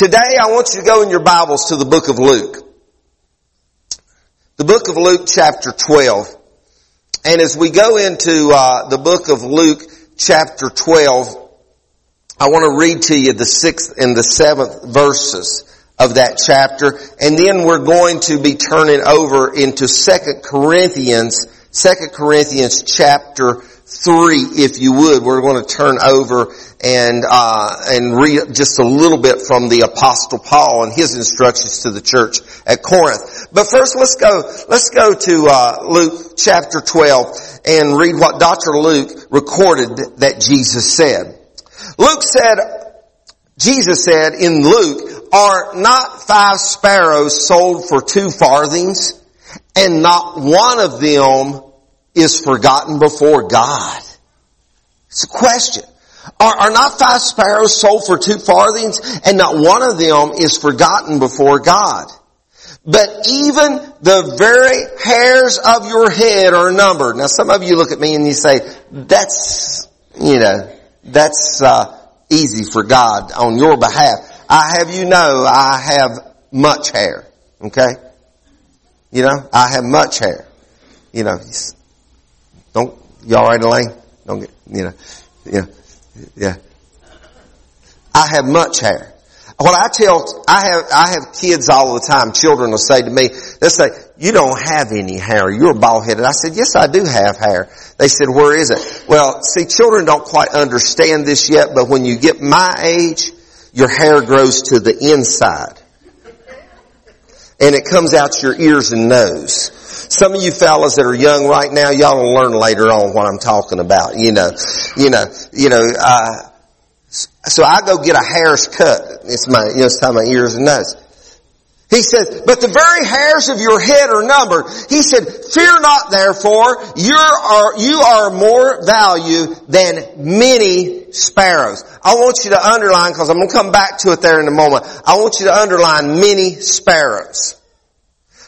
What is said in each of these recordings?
Today I want you to go in your Bibles to the book of Luke. The book of Luke chapter 12. And as we go into uh, the book of Luke chapter 12, I want to read to you the sixth and the seventh verses of that chapter. And then we're going to be turning over into Second Corinthians, Second Corinthians chapter 3, if you would. We're going to turn over and, uh, and read just a little bit from the apostle Paul and his instructions to the church at Corinth. But first let's go, let's go to, uh, Luke chapter 12 and read what Dr. Luke recorded that Jesus said. Luke said, Jesus said in Luke, are not five sparrows sold for two farthings and not one of them is forgotten before God? It's a question. Are, are, not five sparrows sold for two farthings and not one of them is forgotten before God? But even the very hairs of your head are numbered. Now some of you look at me and you say, that's, you know, that's, uh, easy for God on your behalf. I have you know I have much hair. Okay? You know, I have much hair. You know, don't, y'all right, Elaine? Don't get, you know, yeah, yeah. I have much hair. What I tell, I have, I have kids all the time. Children will say to me, they'll say, you don't have any hair. You're bald headed. I said, yes, I do have hair. They said, where is it? Well, see, children don't quite understand this yet, but when you get my age, your hair grows to the inside. And it comes out your ears and nose. Some of you fellas that are young right now, y'all will learn later on what I'm talking about. You know, you know, you know, uh, so I go get a hair's cut. It's my, you know, it's time my ears and nose. He says, but the very hairs of your head are numbered. He said, fear not therefore, you are, you are more value than many sparrows. I want you to underline, cause I'm going to come back to it there in a moment. I want you to underline many sparrows.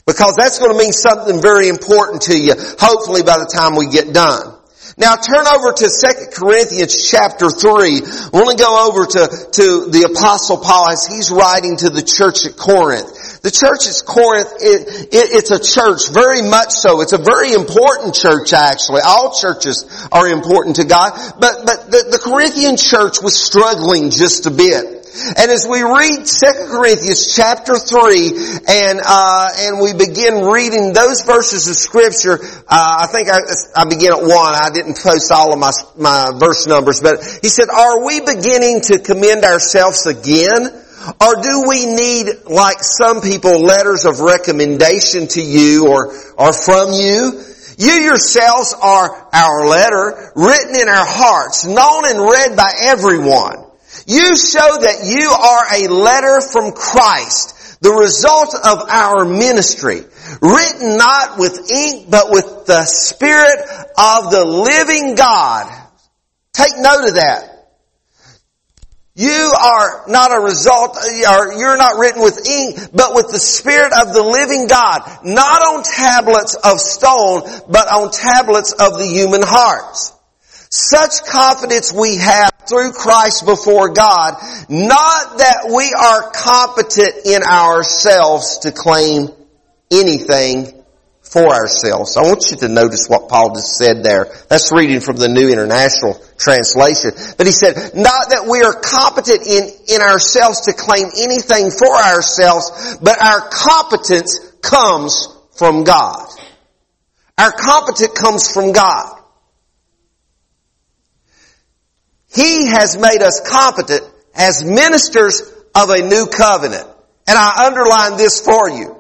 Because that's going to mean something very important to you, hopefully by the time we get done. Now turn over to 2 Corinthians chapter 3. I want to go over to, to the apostle Paul as he's writing to the church at Corinth. The church at Corinth, it, it, it's a church, very much so. It's a very important church actually. All churches are important to God, but, but the, the Corinthian church was struggling just a bit. And as we read 2 Corinthians chapter 3 and, uh, and we begin reading those verses of scripture, uh, I think I, I begin at 1. I didn't post all of my, my verse numbers, but he said, are we beginning to commend ourselves again? Or do we need, like some people, letters of recommendation to you or, or from you? You yourselves are our letter, written in our hearts, known and read by everyone. You show that you are a letter from Christ, the result of our ministry, written not with ink, but with the Spirit of the living God. Take note of that. You are not a result, or you're not written with ink, but with the Spirit of the living God. Not on tablets of stone, but on tablets of the human hearts. Such confidence we have through Christ before God, not that we are competent in ourselves to claim anything for ourselves. I want you to notice what Paul just said there. That's reading from the New International Translation. But he said, not that we are competent in, in ourselves to claim anything for ourselves, but our competence comes from God. Our competence comes from God. He has made us competent as ministers of a new covenant. And I underline this for you.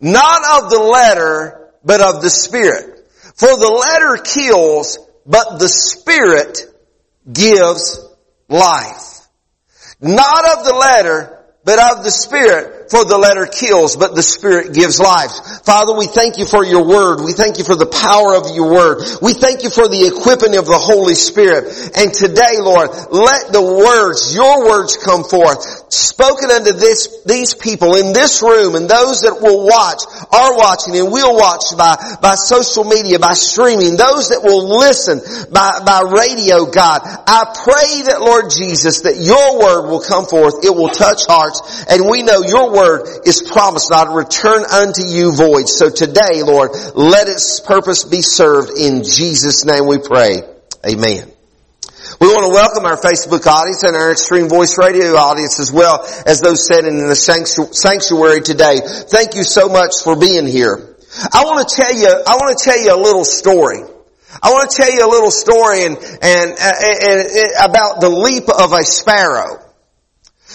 Not of the letter, but of the Spirit. For the letter kills, but the Spirit gives life. Not of the letter, but of the Spirit. For the letter kills, but the Spirit gives life. Father, we thank you for your word. We thank you for the power of your word. We thank you for the equipping of the Holy Spirit. And today, Lord, let the words, your words come forth, spoken unto this, these people in this room and those that will watch, are watching and will watch by, by social media, by streaming, those that will listen by, by radio, God. I pray that, Lord Jesus, that your word will come forth. It will touch hearts. And we know your word is promised not to return unto you void. So today, Lord, let its purpose be served. In Jesus' name we pray. Amen. We want to welcome our Facebook audience and our Extreme Voice Radio audience as well as those sitting in the sanctuary today. Thank you so much for being here. I want to tell you, I want to tell you a little story. I want to tell you a little story and, and, and, and about the leap of a sparrow.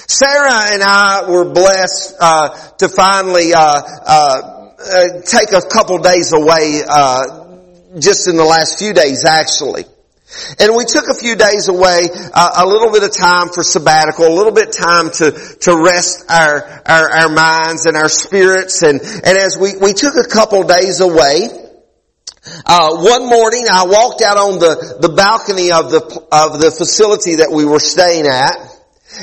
Sarah and I were blessed uh, to finally uh, uh, uh take a couple days away, uh, just in the last few days, actually. And we took a few days away, uh, a little bit of time for sabbatical, a little bit time to, to rest our, our, our minds and our spirits. And, and as we, we took a couple days away, uh, one morning I walked out on the, the balcony of the, of the facility that we were staying at.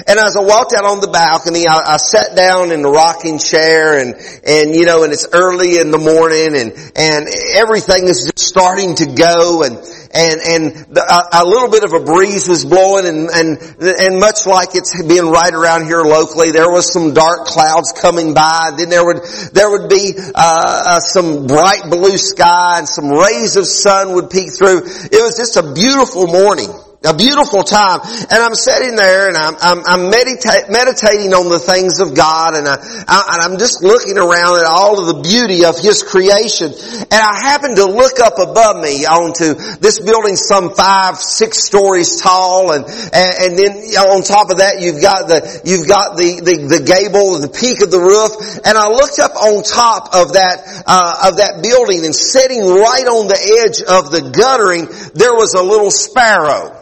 And as I walked out on the balcony, I, I, sat down in the rocking chair and, and, you know, and it's early in the morning and, and everything is just starting to go and, and, and the, a, a, little bit of a breeze was blowing and, and, and much like it's being right around here locally, there was some dark clouds coming by. Then there would, there would be, uh, uh, some bright blue sky and some rays of sun would peek through. It was just a beautiful morning a beautiful time. And I'm sitting there and I'm, I'm, I'm medita- meditating on the things of God and, I, I, and I'm just looking around at all of the beauty of His creation. And I happen to look up above me onto this building some five, six stories tall and, and, and then on top of that you've got the, you've got the, the, the gable, the peak of the roof. And I looked up on top of that, uh, of that building and sitting right on the edge of the guttering, there was a little sparrow.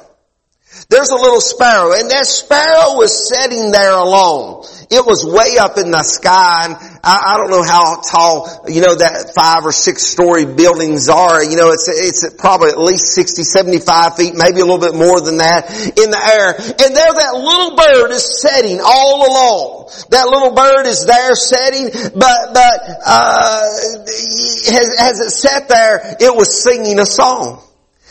There's a little sparrow and that sparrow was sitting there alone. It was way up in the sky and I, I, don't know how tall, you know, that five or six story buildings are. You know, it's, it's probably at least 60, 75 feet, maybe a little bit more than that in the air. And there that little bird is setting all alone. That little bird is there setting, but, but, uh, has, has it sat there, it was singing a song.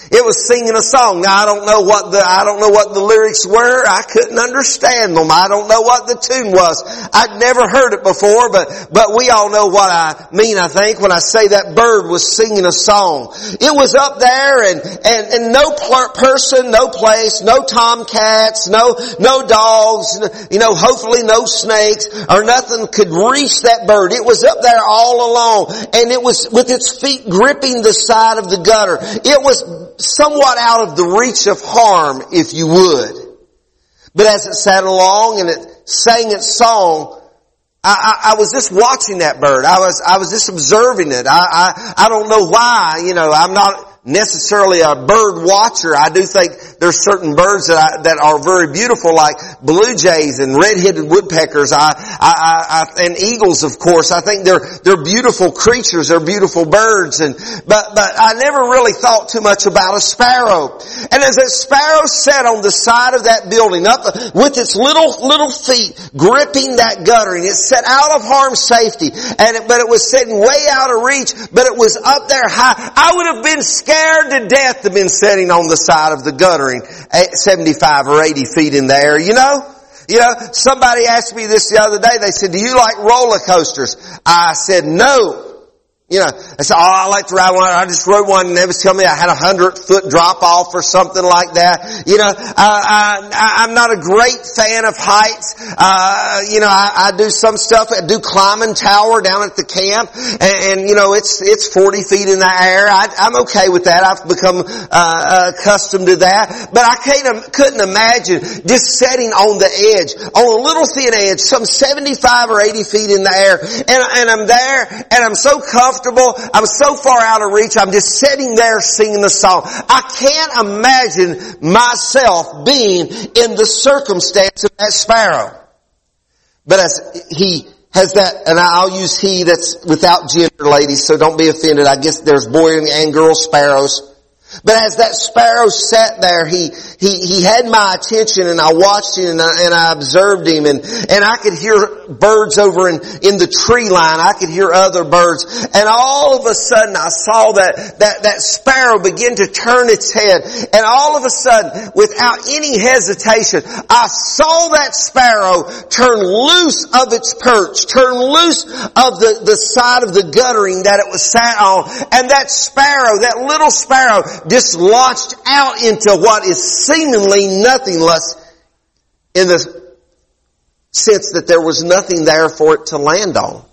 It was singing a song. Now I don't know what the, I don't know what the lyrics were. I couldn't understand them. I don't know what the tune was. I'd never heard it before, but, but we all know what I mean, I think, when I say that bird was singing a song. It was up there and, and, and no person, no place, no tomcats, no, no dogs, you know, hopefully no snakes or nothing could reach that bird. It was up there all alone and it was with its feet gripping the side of the gutter. It was somewhat out of the reach of harm, if you would. But as it sat along and it sang its song, I, I, I, was just watching that bird. I was, I was just observing it. I, I, I don't know why, you know, I'm not, necessarily a bird watcher. I do think there's certain birds that I, that are very beautiful, like blue jays and red-headed woodpeckers. I, I, I, and eagles, of course. I think they're they're beautiful creatures. They're beautiful birds. And but but I never really thought too much about a sparrow. And as that sparrow sat on the side of that building, up with its little little feet gripping that guttering, it sat out of harm's safety. And it, but it was sitting way out of reach. But it was up there high. I would have been scared scared to death to been sitting on the side of the guttering 75 or 80 feet in the air, you know? You know, somebody asked me this the other day, they said, do you like roller coasters? I said, no. You know, I said, oh, I like to ride one. I just rode one and they was telling me I had a hundred foot drop off or something like that. You know, I, am not a great fan of heights. Uh, you know, I, I, do some stuff. I do climbing tower down at the camp and, and you know, it's, it's 40 feet in the air. I, am okay with that. I've become, uh, accustomed to that. But I can't, couldn't imagine just sitting on the edge, on a little thin edge, some 75 or 80 feet in the air. And, and I'm there and I'm so comfortable comfortable. I'm so far out of reach. I'm just sitting there singing the song. I can't imagine myself being in the circumstance of that sparrow. But as he has that, and I'll use he that's without gender, ladies, so don't be offended. I guess there's boy and girl sparrows. But as that sparrow sat there, he, he, he had my attention and I watched him and I, and I observed him and, and I could hear birds over in, in the tree line. I could hear other birds. And all of a sudden I saw that, that, that sparrow begin to turn its head. And all of a sudden, without any hesitation, I saw that sparrow turn loose of its perch, turn loose of the, the side of the guttering that it was sat on. And that sparrow, that little sparrow, just launched out into what is seemingly nothing less in the sense that there was nothing there for it to land on.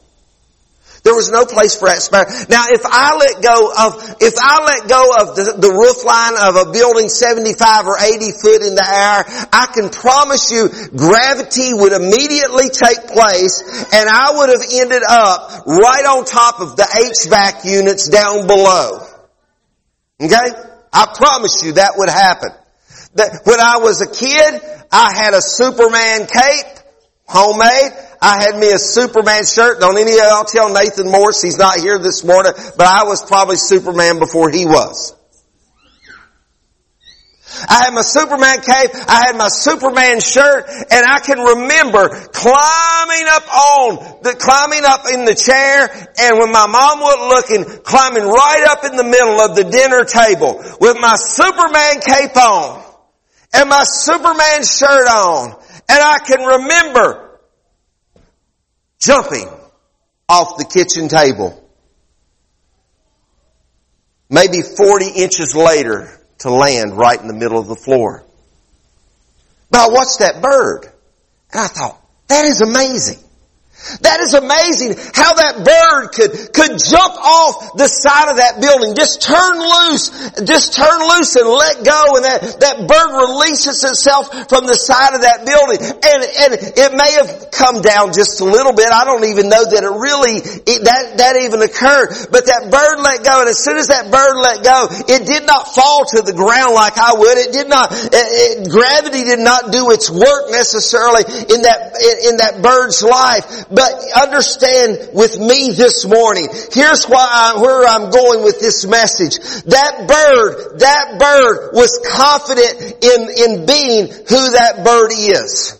There was no place for that sparrow. Now, if I let go of, if I let go of the, the roof line of a building 75 or 80 foot in the air, I can promise you gravity would immediately take place and I would have ended up right on top of the HVAC units down below. Okay? I promise you that would happen. That when I was a kid, I had a Superman cape, homemade. I had me a Superman shirt. Don't any of y'all tell Nathan Morse he's not here this morning, but I was probably Superman before he was. I had my Superman cape, I had my Superman shirt, and I can remember climbing up on, the, climbing up in the chair, and when my mom wasn't looking, climbing right up in the middle of the dinner table with my Superman cape on, and my Superman shirt on, and I can remember jumping off the kitchen table. Maybe 40 inches later, to land right in the middle of the floor. But I watched that bird and I thought, that is amazing. That is amazing how that bird could, could jump off the side of that building, just turn loose, just turn loose and let go and that, that bird releases itself from the side of that building. And, and it may have come down just a little bit. I don't even know that it really, it, that, that even occurred. But that bird let go and as soon as that bird let go, it did not fall to the ground like I would. It did not, it, it, gravity did not do its work necessarily in that, in, in that bird's life. But understand with me this morning, here's why I, where I'm going with this message. That bird, that bird was confident in, in being who that bird is.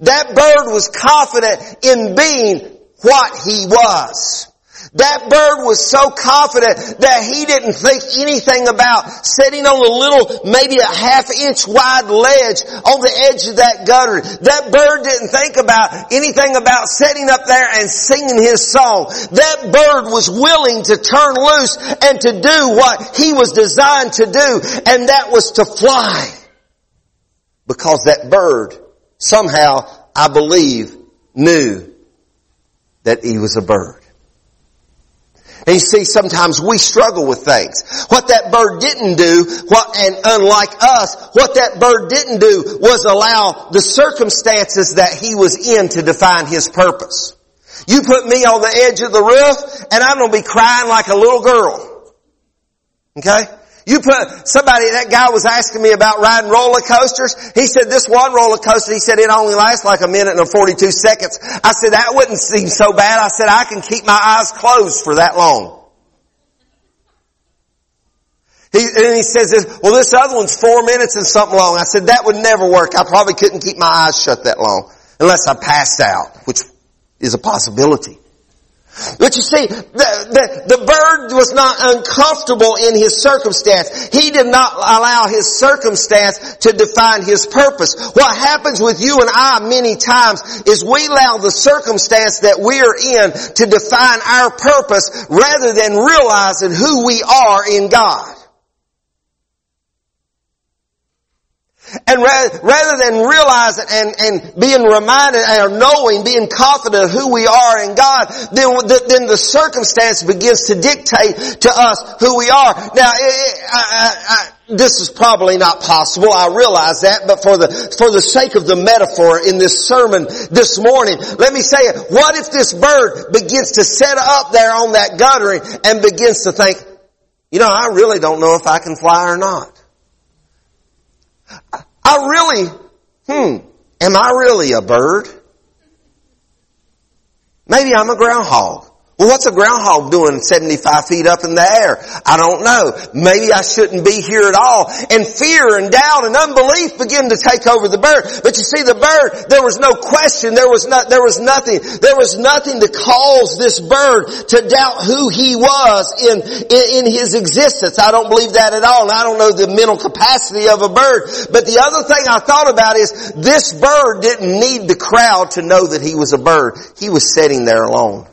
That bird was confident in being what he was. That bird was so confident that he didn't think anything about sitting on a little, maybe a half inch wide ledge on the edge of that gutter. That bird didn't think about anything about sitting up there and singing his song. That bird was willing to turn loose and to do what he was designed to do, and that was to fly. Because that bird somehow, I believe, knew that he was a bird. And you see, sometimes we struggle with things. What that bird didn't do, what, and unlike us, what that bird didn't do was allow the circumstances that he was in to define his purpose. You put me on the edge of the roof, and I'm gonna be crying like a little girl. Okay? You put somebody, that guy was asking me about riding roller coasters. He said this one roller coaster, he said it only lasts like a minute and 42 seconds. I said that wouldn't seem so bad. I said I can keep my eyes closed for that long. He, and he says this, well this other one's four minutes and something long. I said that would never work. I probably couldn't keep my eyes shut that long unless I passed out, which is a possibility. But you see, the, the, the bird was not uncomfortable in his circumstance. He did not allow his circumstance to define his purpose. What happens with you and I many times is we allow the circumstance that we are in to define our purpose rather than realizing who we are in God. And rather than realizing and, and being reminded or knowing, being confident of who we are in God, then, then the circumstance begins to dictate to us who we are. Now, it, I, I, this is probably not possible. I realize that, but for the, for the sake of the metaphor in this sermon this morning, let me say it. What if this bird begins to set up there on that guttering and begins to think, you know, I really don't know if I can fly or not. I really, hmm, am I really a bird? Maybe I'm a groundhog. Well, what's a groundhog doing 75 feet up in the air? I don't know. Maybe I shouldn't be here at all. And fear and doubt and unbelief begin to take over the bird. But you see, the bird, there was no question. There was not, there was nothing, there was nothing to cause this bird to doubt who he was in, in, in his existence. I don't believe that at all. And I don't know the mental capacity of a bird. But the other thing I thought about is this bird didn't need the crowd to know that he was a bird. He was sitting there alone.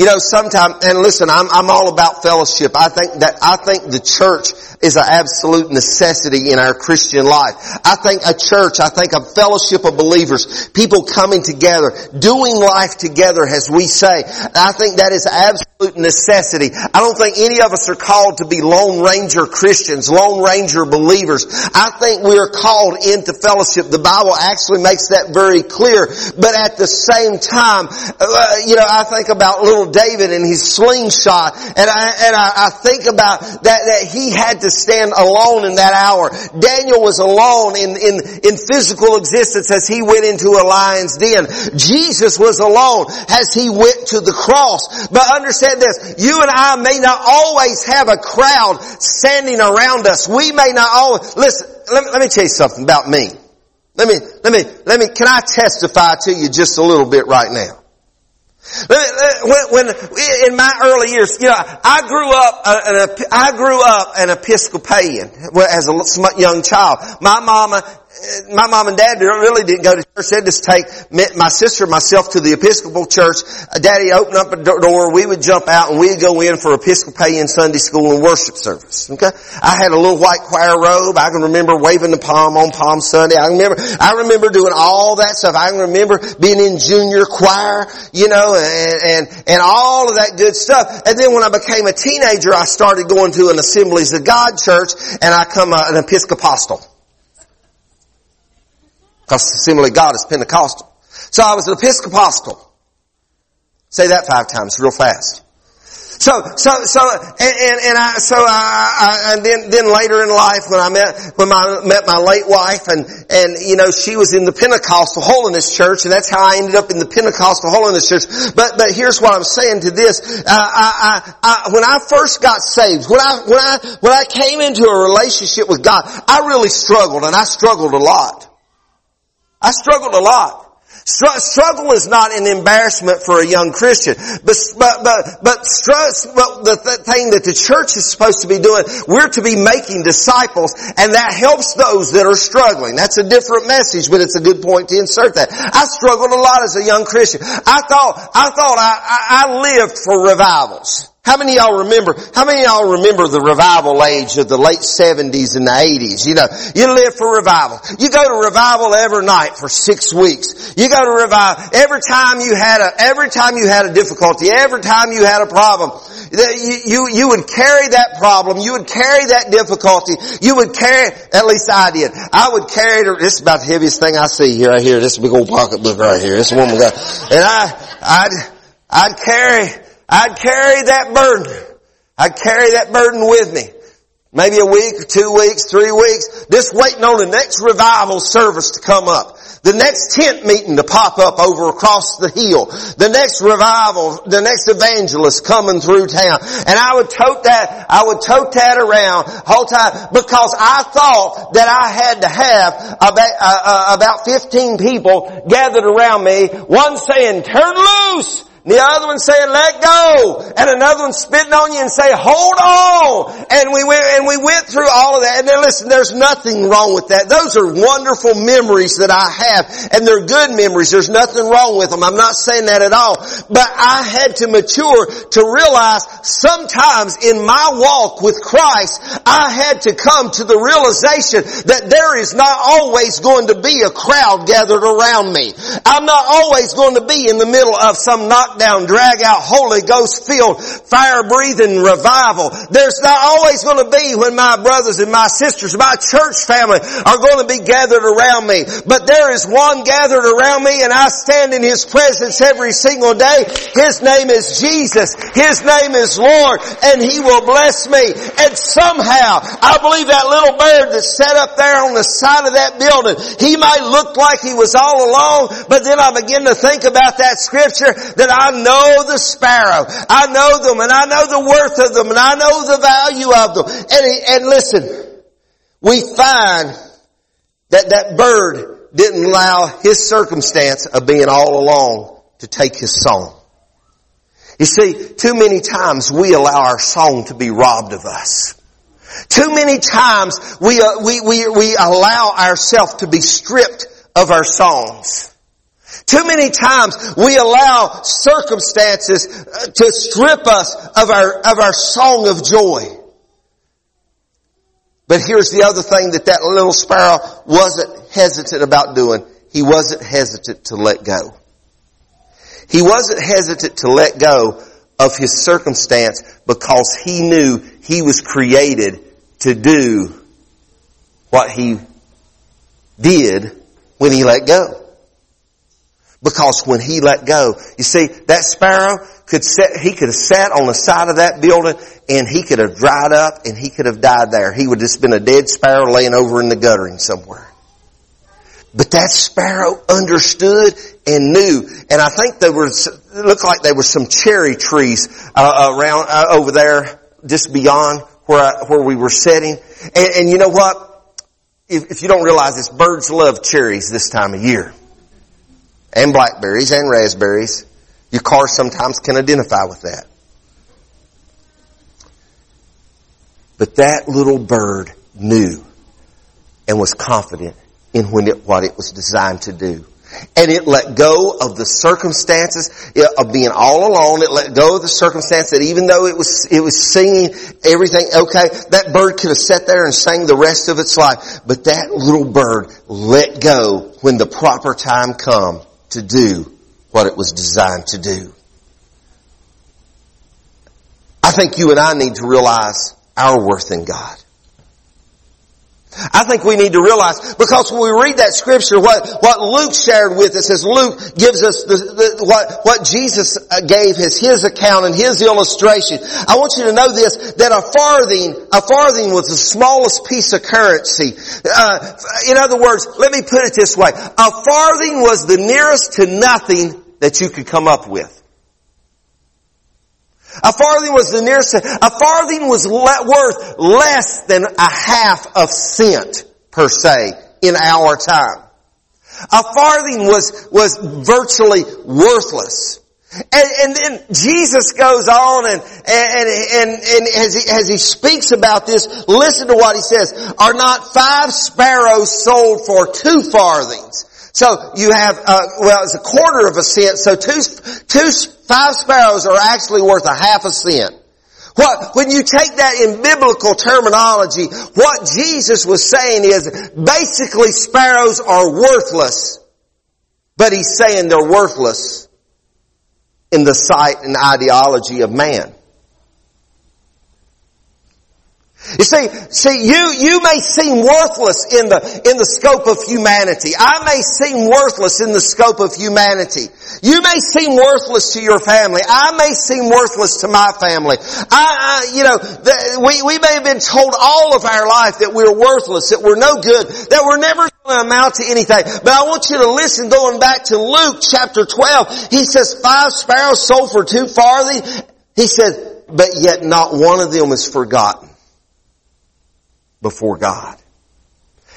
You know, sometimes, and listen, I'm, I'm all about fellowship. I think that, I think the church is an absolute necessity in our Christian life. I think a church, I think a fellowship of believers, people coming together, doing life together as we say. I think that is absolute necessity. I don't think any of us are called to be Lone Ranger Christians, Lone Ranger believers. I think we are called into fellowship. The Bible actually makes that very clear. But at the same time, uh, you know, I think about little David and his slingshot, and I and I, I think about that that he had to stand alone in that hour. Daniel was alone in in in physical existence as he went into a lion's den. Jesus was alone as he went to the cross. But understand this: you and I may not always have a crowd standing around us. We may not always listen. Let me, let me tell you something about me. Let me, let me, let me, can I testify to you just a little bit right now? When, when, in my early years, you know, I grew up, uh, I grew up an Episcopalian as a young child. My mama my mom and dad really didn't go to church. They'd just take my sister and myself to the Episcopal church. Daddy opened up a door. We would jump out and we'd go in for Episcopalian Sunday school and worship service. Okay. I had a little white choir robe. I can remember waving the palm on Palm Sunday. I remember, I remember doing all that stuff. I can remember being in junior choir, you know, and, and, and all of that good stuff. And then when I became a teenager, I started going to an Assemblies of God church and I come uh, an Episcopal. Because Assembly of God is Pentecostal. So I was an Episcopal. Say that five times real fast. So, so, so, and, and, and I, so I, I, and then, then later in life when I met, when I met my late wife and, and, you know, she was in the Pentecostal Holiness Church and that's how I ended up in the Pentecostal Holiness Church. But, but here's what I'm saying to this. Uh, I, I, I, when I first got saved, when I, when I, when I came into a relationship with God, I really struggled and I struggled a lot. I struggled a lot. Struggle is not an embarrassment for a young Christian, but but but but stress. Well, the th- thing that the church is supposed to be doing, we're to be making disciples, and that helps those that are struggling. That's a different message, but it's a good point to insert that. I struggled a lot as a young Christian. I thought I thought I, I, I lived for revivals. How many y'all remember, how many y'all remember the revival age of the late 70s and the 80s? You know, you live for revival. You go to revival every night for six weeks. You go to revival every time you had a, every time you had a difficulty, every time you had a problem, you, you, you would carry that problem, you would carry that difficulty, you would carry, at least I did. I would carry this is about the heaviest thing I see here, right here, this big old pocketbook right here, this woman got, and I, I'd, I'd carry, I'd carry that burden. I'd carry that burden with me. Maybe a week, two weeks, three weeks, just waiting on the next revival service to come up. The next tent meeting to pop up over across the hill. The next revival, the next evangelist coming through town. And I would tote that, I would tote that around whole time because I thought that I had to have about, uh, uh, about 15 people gathered around me, one saying, turn loose! The other one saying, let go. And another one spitting on you and say, hold on. And we went, and we went through all of that. And then listen, there's nothing wrong with that. Those are wonderful memories that I have. And they're good memories. There's nothing wrong with them. I'm not saying that at all. But I had to mature to realize sometimes in my walk with Christ, I had to come to the realization that there is not always going to be a crowd gathered around me. I'm not always going to be in the middle of some not lockdown, drag out, Holy Ghost filled, fire breathing revival. There's not always going to be when my brothers and my sisters, my church family are going to be gathered around me. But there is one gathered around me and I stand in His presence every single day. His name is Jesus. His name is Lord and He will bless me. And somehow, I believe that little bird that sat up there on the side of that building, he might look like he was all alone, but then I begin to think about that scripture that I know the sparrow. I know them and I know the worth of them and I know the value of them. And, and listen, we find that that bird didn't allow his circumstance of being all alone to take his song. You see, too many times we allow our song to be robbed of us. Too many times we, uh, we, we, we allow ourselves to be stripped of our songs. Too many times we allow circumstances uh, to strip us of our, of our song of joy. But here's the other thing that that little sparrow wasn't hesitant about doing. He wasn't hesitant to let go. He wasn't hesitant to let go of his circumstance because he knew he was created to do what he did when he let go. Because when he let go, you see, that sparrow could set, he could have sat on the side of that building and he could have dried up and he could have died there. He would have just been a dead sparrow laying over in the guttering somewhere. But that sparrow understood and knew. And I think there was, it looked like there were some cherry trees uh, around, uh, over there, just beyond where, I, where we were sitting. And, and you know what? If, if you don't realize this, birds love cherries this time of year. And blackberries and raspberries. Your car sometimes can identify with that. But that little bird knew and was confident in it, what it was designed to do. And it let go of the circumstances of being all alone. It let go of the circumstance that even though it was, it was singing everything, okay, that bird could have sat there and sang the rest of its life. But that little bird let go when the proper time come to do what it was designed to do. I think you and I need to realize our worth in God. I think we need to realize, because when we read that scripture, what, what Luke shared with us as Luke gives us the, the, what, what Jesus uh, gave as his account and his illustration. I want you to know this, that a farthing, a farthing was the smallest piece of currency. Uh, in other words, let me put it this way. A farthing was the nearest to nothing that you could come up with. A farthing was the nearest, a farthing was le- worth less than a half of cent per se in our time. A farthing was, was virtually worthless. And, and then Jesus goes on and, and, and, and as, he, as he speaks about this, listen to what he says. Are not five sparrows sold for two farthings? So you have, uh, well, it's a quarter of a cent. So two, two, five sparrows are actually worth a half a cent. What, when you take that in biblical terminology, what Jesus was saying is basically sparrows are worthless, but he's saying they're worthless in the sight and ideology of man. You see, see, you, you may seem worthless in the, in the scope of humanity. I may seem worthless in the scope of humanity. You may seem worthless to your family. I may seem worthless to my family. I, I you know, the, we, we may have been told all of our life that we're worthless, that we're no good, that we're never going to amount to anything. But I want you to listen going back to Luke chapter 12. He says, five sparrows sold for two farthing. He said, but yet not one of them is forgotten before God.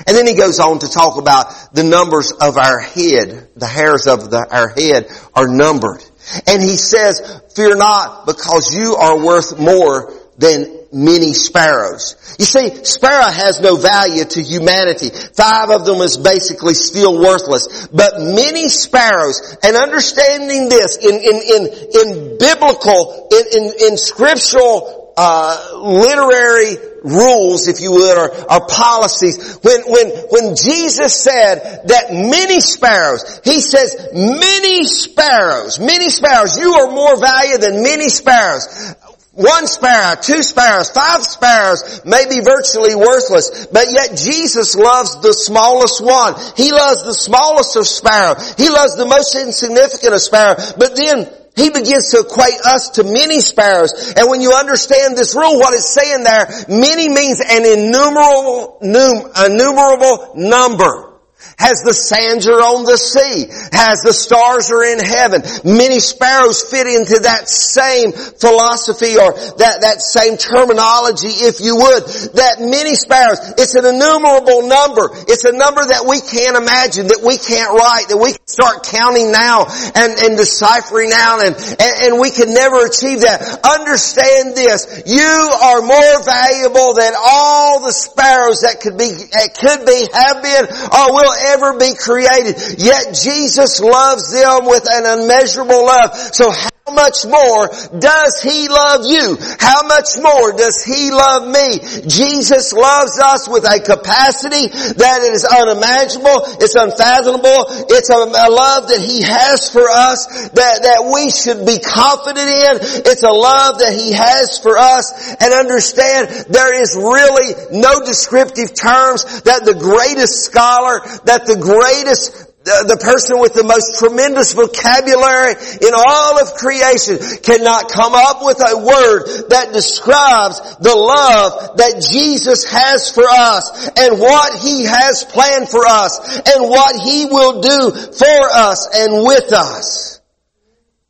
And then he goes on to talk about the numbers of our head. The hairs of the, our head are numbered. And he says, fear not because you are worth more than many sparrows. You see, sparrow has no value to humanity. Five of them is basically still worthless. But many sparrows, and understanding this in, in, in, in biblical, in, in, in scriptural, uh, literary rules, if you would, or, or policies. When, when, when Jesus said that many sparrows, He says many sparrows, many sparrows, you are more valuable than many sparrows. One sparrow, two sparrows, five sparrows may be virtually worthless, but yet Jesus loves the smallest one. He loves the smallest of sparrow. He loves the most insignificant of sparrow. But then he begins to equate us to many sparrows. And when you understand this rule, what it's saying there, many means an innumerable, num, innumerable number as the sands are on the sea, as the stars are in heaven. Many sparrows fit into that same philosophy or that, that same terminology, if you would. That many sparrows, it's an innumerable number. It's a number that we can't imagine, that we can't write, that we can start counting now and, and deciphering now and, and, and we can never achieve that. Understand this. You are more valuable than all the sparrows that could be, that could be, have been, or will ever be created. Yet Jesus loves them with an unmeasurable love. So how much more does He love you? How much more does He love me? Jesus loves us with a capacity that is unimaginable, it's unfathomable, it's a, a love that He has for us that, that we should be confident in. It's a love that He has for us and understand there is really no descriptive terms that the greatest scholar, that the greatest the, the person with the most tremendous vocabulary in all of creation cannot come up with a word that describes the love that Jesus has for us and what He has planned for us and what He will do for us and with us.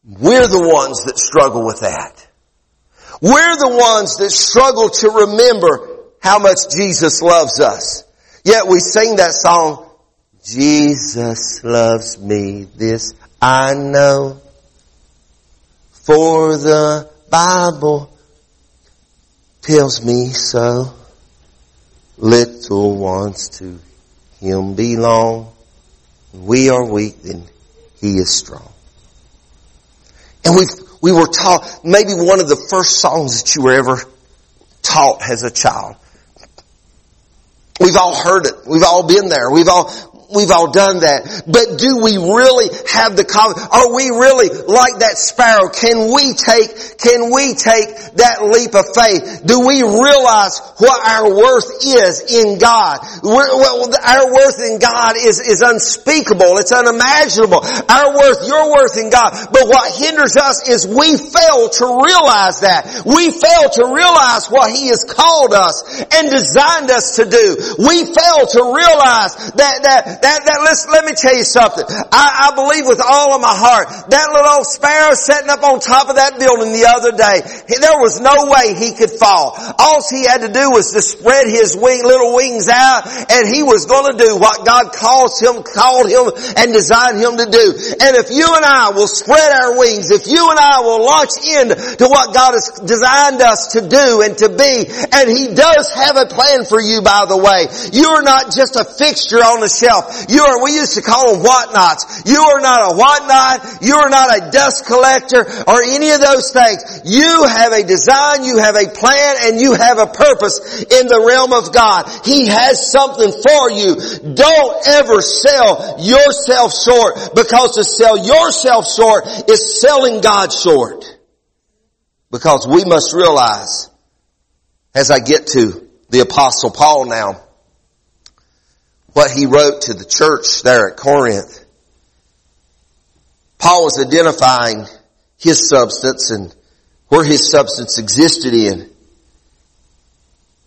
We're the ones that struggle with that. We're the ones that struggle to remember how much Jesus loves us. Yet we sing that song, Jesus loves me, this I know. For the Bible tells me so. Little ones to Him belong. We are weak, then He is strong. And we we were taught, maybe one of the first songs that you were ever taught as a child. We've all heard it. We've all been there. We've all, We've all done that. But do we really have the confidence? Are we really like that sparrow? Can we take, can we take that leap of faith? Do we realize what our worth is in God? Our worth in God is, is unspeakable. It's unimaginable. Our worth, your worth in God. But what hinders us is we fail to realize that. We fail to realize what He has called us and designed us to do. We fail to realize that, that, that, that, let's, let me tell you something. I, I believe with all of my heart, that little old sparrow sitting up on top of that building the other day, there was no way he could fall. All he had to do was to spread his wing, little wings out, and he was going to do what God calls him, called him, and designed him to do. And if you and I will spread our wings, if you and I will launch into what God has designed us to do and to be, and He does have a plan for you, by the way. You are not just a fixture on the shelf. You are, we used to call them whatnots. You are not a whatnot. You are not a dust collector or any of those things. You have a design, you have a plan, and you have a purpose in the realm of God. He has something for you. Don't ever sell yourself short because to sell yourself short is selling God short. Because we must realize, as I get to the apostle Paul now, what he wrote to the church there at Corinth. Paul was identifying his substance and where his substance existed in.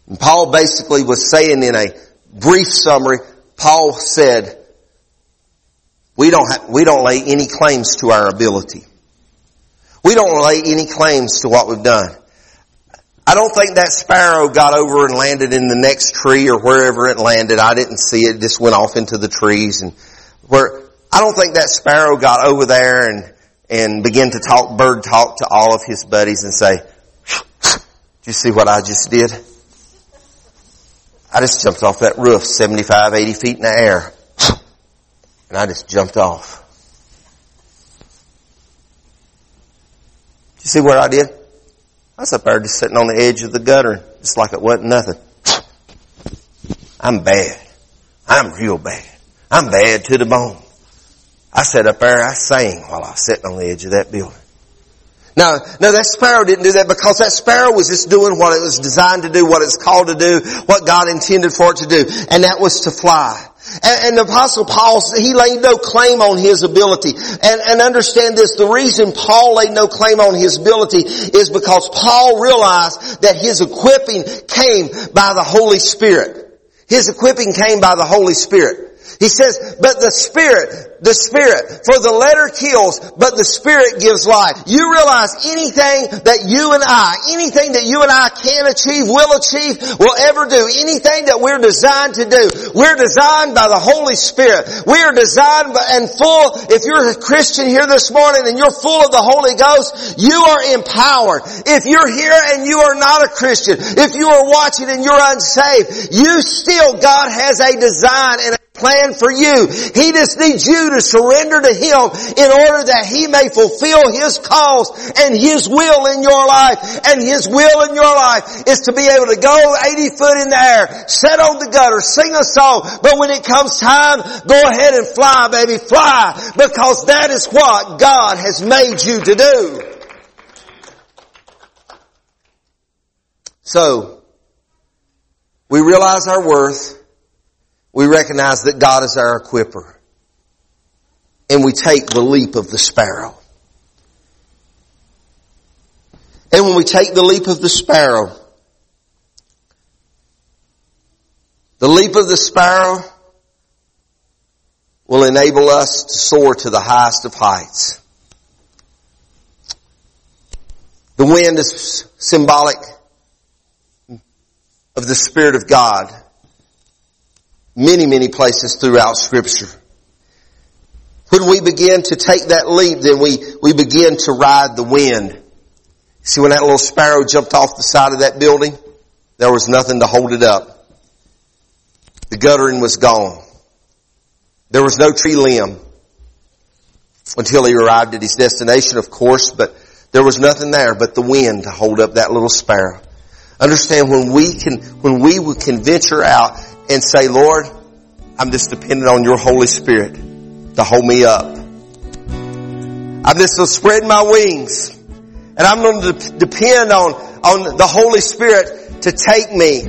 And Paul basically was saying in a brief summary, Paul said, we don't, we don't lay any claims to our ability. We don't lay any claims to what we've done. I don't think that sparrow got over and landed in the next tree or wherever it landed. I didn't see it. it just went off into the trees and where, I don't think that sparrow got over there and, and began to talk bird talk to all of his buddies and say, "Do you see what I just did? I just jumped off that roof 75, 80 feet in the air. And I just jumped off. Do you see what I did? I was up there just sitting on the edge of the gutter, just like it wasn't nothing. I'm bad. I'm real bad. I'm bad to the bone. I sat up there, I sang while I was sitting on the edge of that building. Now, no, that sparrow didn't do that because that sparrow was just doing what it was designed to do, what it's called to do, what God intended for it to do, and that was to fly. And, and the apostle Paul, he laid no claim on his ability. And, and understand this, the reason Paul laid no claim on his ability is because Paul realized that his equipping came by the Holy Spirit. His equipping came by the Holy Spirit. He says, but the Spirit, the Spirit, for the letter kills, but the Spirit gives life. You realize anything that you and I, anything that you and I can achieve, will achieve, will ever do, anything that we're designed to do, we're designed by the Holy Spirit. We are designed and full, if you're a Christian here this morning and you're full of the Holy Ghost, you are empowered. If you're here and you are not a Christian, if you are watching and you're unsaved, you still, God has a design and a plan for you. He just needs you to surrender to Him in order that He may fulfill His cause and His will in your life. And His will in your life is to be able to go 80 foot in the air, sit on the gutter, sing a song, but when it comes time, go ahead and fly, baby, fly, because that is what God has made you to do. So, we realize our worth we recognize that God is our equiper. And we take the leap of the sparrow. And when we take the leap of the sparrow, the leap of the sparrow will enable us to soar to the highest of heights. The wind is symbolic of the Spirit of God many, many places throughout scripture. When we begin to take that leap, then we, we begin to ride the wind. See when that little sparrow jumped off the side of that building, there was nothing to hold it up. The guttering was gone. There was no tree limb until he arrived at his destination, of course, but there was nothing there but the wind to hold up that little sparrow. Understand when we can, when we can venture out and say, Lord, I'm just dependent on your Holy Spirit to hold me up. I'm just going to spread my wings and I'm going to depend on, on the Holy Spirit to take me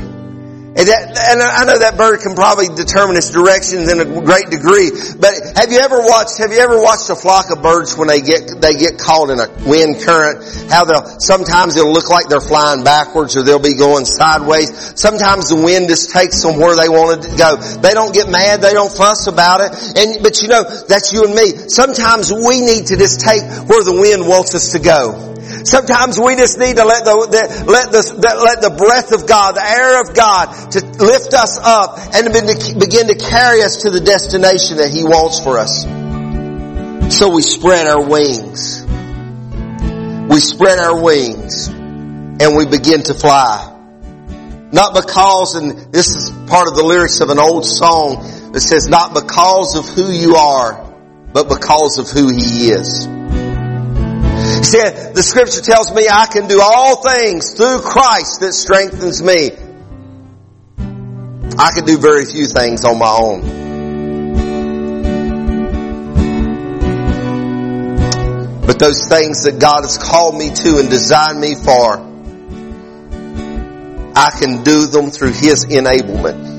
and, that, and I know that bird can probably determine its directions in a great degree, but have you ever watched, have you ever watched a flock of birds when they get, they get caught in a wind current? How they'll, sometimes it'll look like they're flying backwards or they'll be going sideways. Sometimes the wind just takes them where they wanted to go. They don't get mad, they don't fuss about it. And, but you know, that's you and me. Sometimes we need to just take where the wind wants us to go. Sometimes we just need to let the, the let the, the, let the breath of God, the air of God, to lift us up and to begin to carry us to the destination that He wants for us. So we spread our wings. We spread our wings and we begin to fly. Not because, and this is part of the lyrics of an old song that says, not because of who you are, but because of who He is. See, the scripture tells me I can do all things through Christ that strengthens me. I can do very few things on my own. But those things that God has called me to and designed me for, I can do them through His enablement.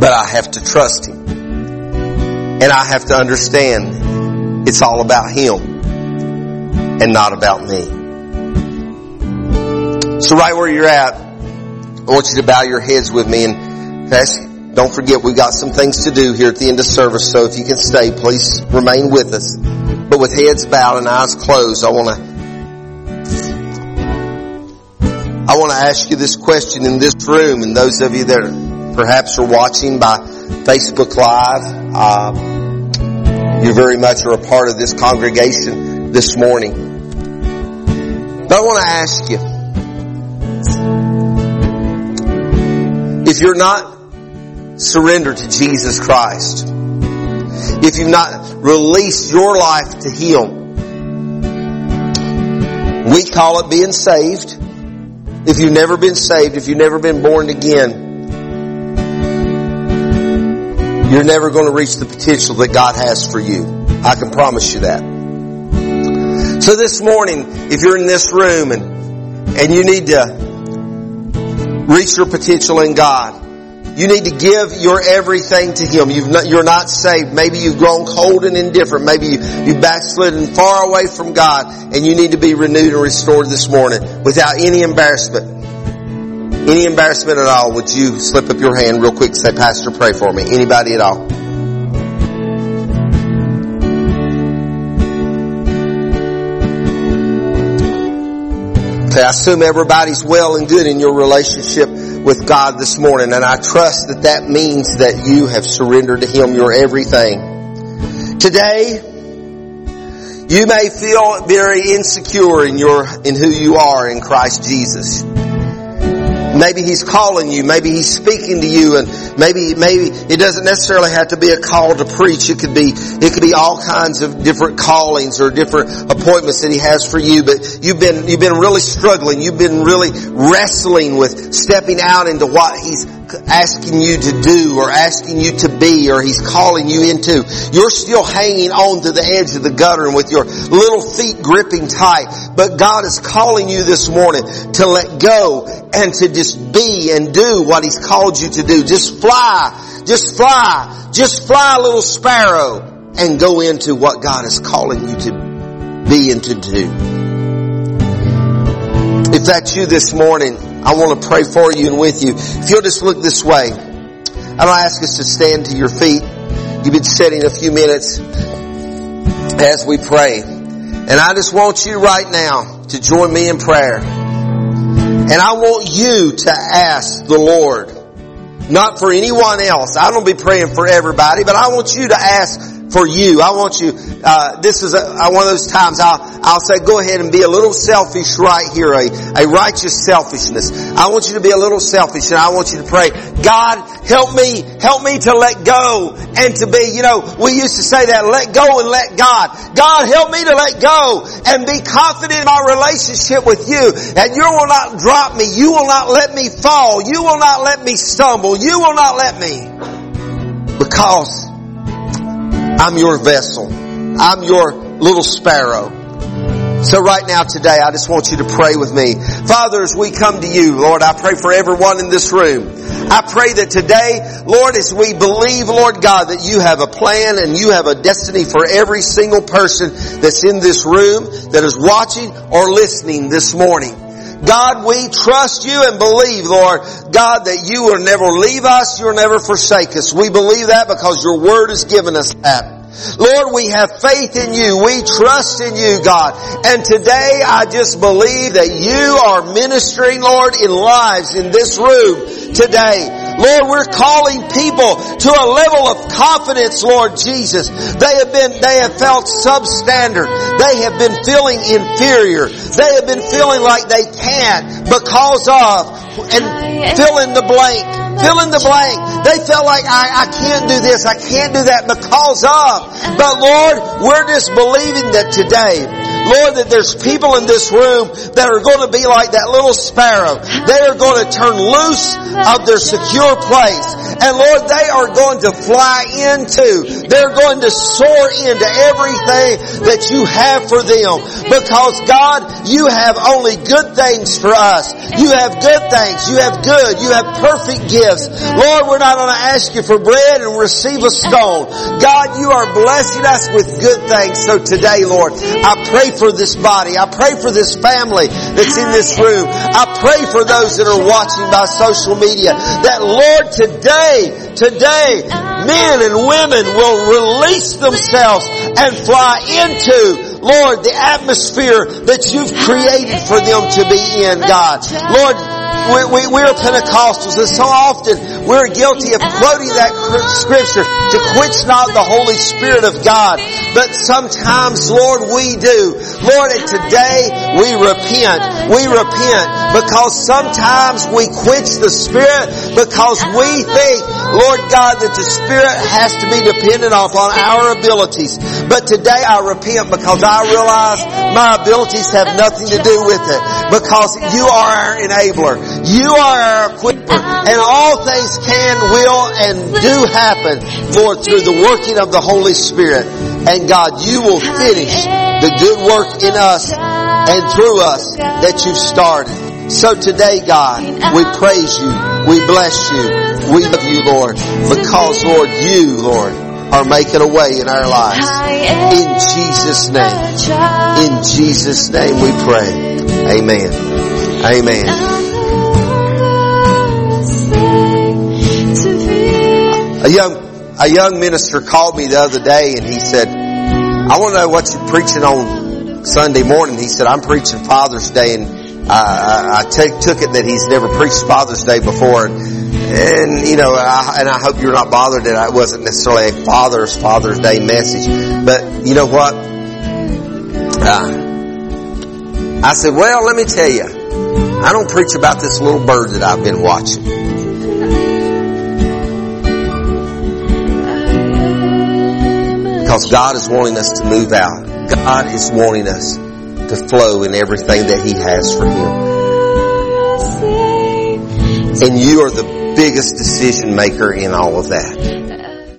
But I have to trust Him. And I have to understand it's all about Him and not about me. So right where you're at, I want you to bow your heads with me and ask, don't forget we've got some things to do here at the end of service, so if you can stay, please remain with us. But with heads bowed and eyes closed, I want to I want to ask you this question in this room, and those of you that perhaps are watching by Facebook Live, uh, you very much are a part of this congregation this morning. But I want to ask you, if you're not surrendered to Jesus Christ, if you've not released your life to Him, We call it being saved. If you've never been saved, if you've never been born again, you're never going to reach the potential that God has for you. I can promise you that. So this morning, if you're in this room and, and you need to reach your potential in God, you need to give your everything to Him. you are not saved. Maybe you've grown cold and indifferent. Maybe you, you backslidden far away from God and you need to be renewed and restored this morning without any embarrassment. Any embarrassment at all, would you slip up your hand real quick say, Pastor, pray for me? Anybody at all? Okay, I assume everybody's well and good in your relationship with God this morning, and I trust that that means that you have surrendered to Him your everything. Today, you may feel very insecure in your, in who you are in Christ Jesus. Maybe He's calling you. Maybe He's speaking to you and maybe, maybe it doesn't necessarily have to be a call to preach. It could be, it could be all kinds of different callings or different appointments that He has for you. But you've been, you've been really struggling. You've been really wrestling with stepping out into what He's asking you to do or asking you to be or He's calling you into. You're still hanging on to the edge of the gutter and with your little feet gripping tight. But God is calling you this morning to let go and to just be and do what He's called you to do. Just fly. Just fly. Just fly, little sparrow and go into what God is calling you to be and to do. If that's you this morning, I want to pray for you and with you. If you'll just look this way, I don't ask us to stand to your feet. You've been sitting a few minutes as we pray. And I just want you right now to join me in prayer. And I want you to ask the Lord, not for anyone else. I don't be praying for everybody, but I want you to ask for you. I want you, uh, this is a, one of those times I'll, I'll say go ahead and be a little selfish right here, a, a righteous selfishness. I want you to be a little selfish and I want you to pray, God, help me, help me to let go and to be, you know, we used to say that, let go and let God. God, help me to let go and be confident in my relationship with you and you will not drop me. You will not let me fall. You will not let me stumble. You will not let me because I'm your vessel. I'm your little sparrow. So right now today, I just want you to pray with me. Father, as we come to you, Lord, I pray for everyone in this room. I pray that today, Lord, as we believe, Lord God, that you have a plan and you have a destiny for every single person that's in this room, that is watching or listening this morning. God, we trust you and believe, Lord, God, that you will never leave us, you'll never forsake us. We believe that because your word has given us that. Lord, we have faith in you. We trust in you, God. And today I just believe that you are ministering, Lord, in lives in this room today. Lord, we're calling people to a level of confidence, Lord Jesus. They have been, they have felt substandard. They have been feeling inferior. They have been feeling like they can't because of, and fill in the blank fill in the blank. They felt like I, I can't do this, I can't do that because of. But Lord, we're just believing that today, Lord, that there's people in this room that are going to be like that little sparrow. They are going to turn loose of their secure place. And Lord, they are going to fly into, they're going to soar into everything that you have for them. Because God, you have only good things for us. You have good things. You have good. You have perfect gifts. Lord, we're not going to ask you for bread and receive a stone. God, you are blessing us with good things. So today, Lord, I pray for this body. I pray for this family that's in this room. I pray for those that are watching by social media that Lord today, today, men and women will release themselves and fly into Lord, the atmosphere that you've created for them to be in, God. Lord, we, we, we're Pentecostals and so often we're guilty of quoting that scripture to quench not the Holy Spirit of God. But sometimes, Lord, we do. Lord, and today we repent. We repent because sometimes we quench the Spirit because we think, Lord God, that the Spirit has to be dependent upon our abilities. But today I repent because I realize my abilities have nothing to do with it because you are our enabler. You are our equiper and all things can, will, and do happen for through the working of the Holy Spirit. And God, you will finish the good work in us and through us that you've started. So today, God, we praise you. We bless you. We love you, Lord, because, Lord, you, Lord, are making a way in our lives. In Jesus' name. In Jesus' name we pray. Amen. Amen. A young, a young minister called me the other day and he said, I want to know what you're preaching on Sunday morning. He said, I'm preaching Father's Day and I, I took it that he's never preached Father's Day before, and, and you know, I, and I hope you're not bothered that it wasn't necessarily a Father's Father's Day message. But you know what? Uh, I said, well, let me tell you, I don't preach about this little bird that I've been watching. Because God is wanting us to move out. God is wanting us to flow in everything that He has for Him. And you are the biggest decision maker in all of that.